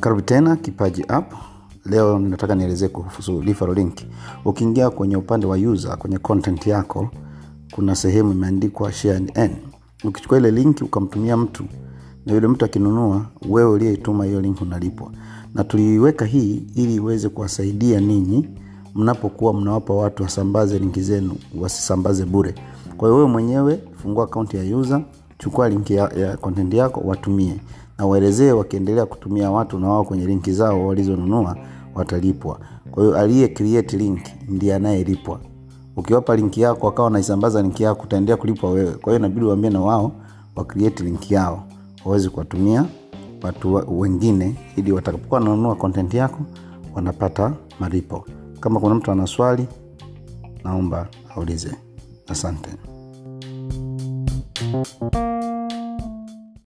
karibu tena kipaji app. Leo nataka nielezee kuhusu link. Ukiingia kwenye upande wa user kwenye content yako kuna sehemu imeandikwa share ukichukua ile link ukamtumia mtu na yule mtu akinunua wewe uliyeituma hiyo link unalipwa. Na tuliiweka hii ili iweze kuwasaidia ninyi mnapokuwa mnawapa watu wasambaze linki zenu wasisambaze bure. Kwa hiyo wewe mwenyewe fungua akaunti ya user chukua linki ya, ya content yako watumie. Na waelezee wakiendelea kutumia watu na wao kwenye linki zao walizonunua watalipwa. Kwa hiyo aliye create link ndiye anayelipwa. Ukiwapa linki yako akawa wanaisambaza linki yako utaendelea kulipwa wewe. Kwa hiyo inabidi waambie na wao wa create linki yao. Waweze kuwatumia watu wengine ili watakapokuwa wananunua content yako wanapata malipo. Kama kuna mtu ana naomba aulize. Asante Thank you.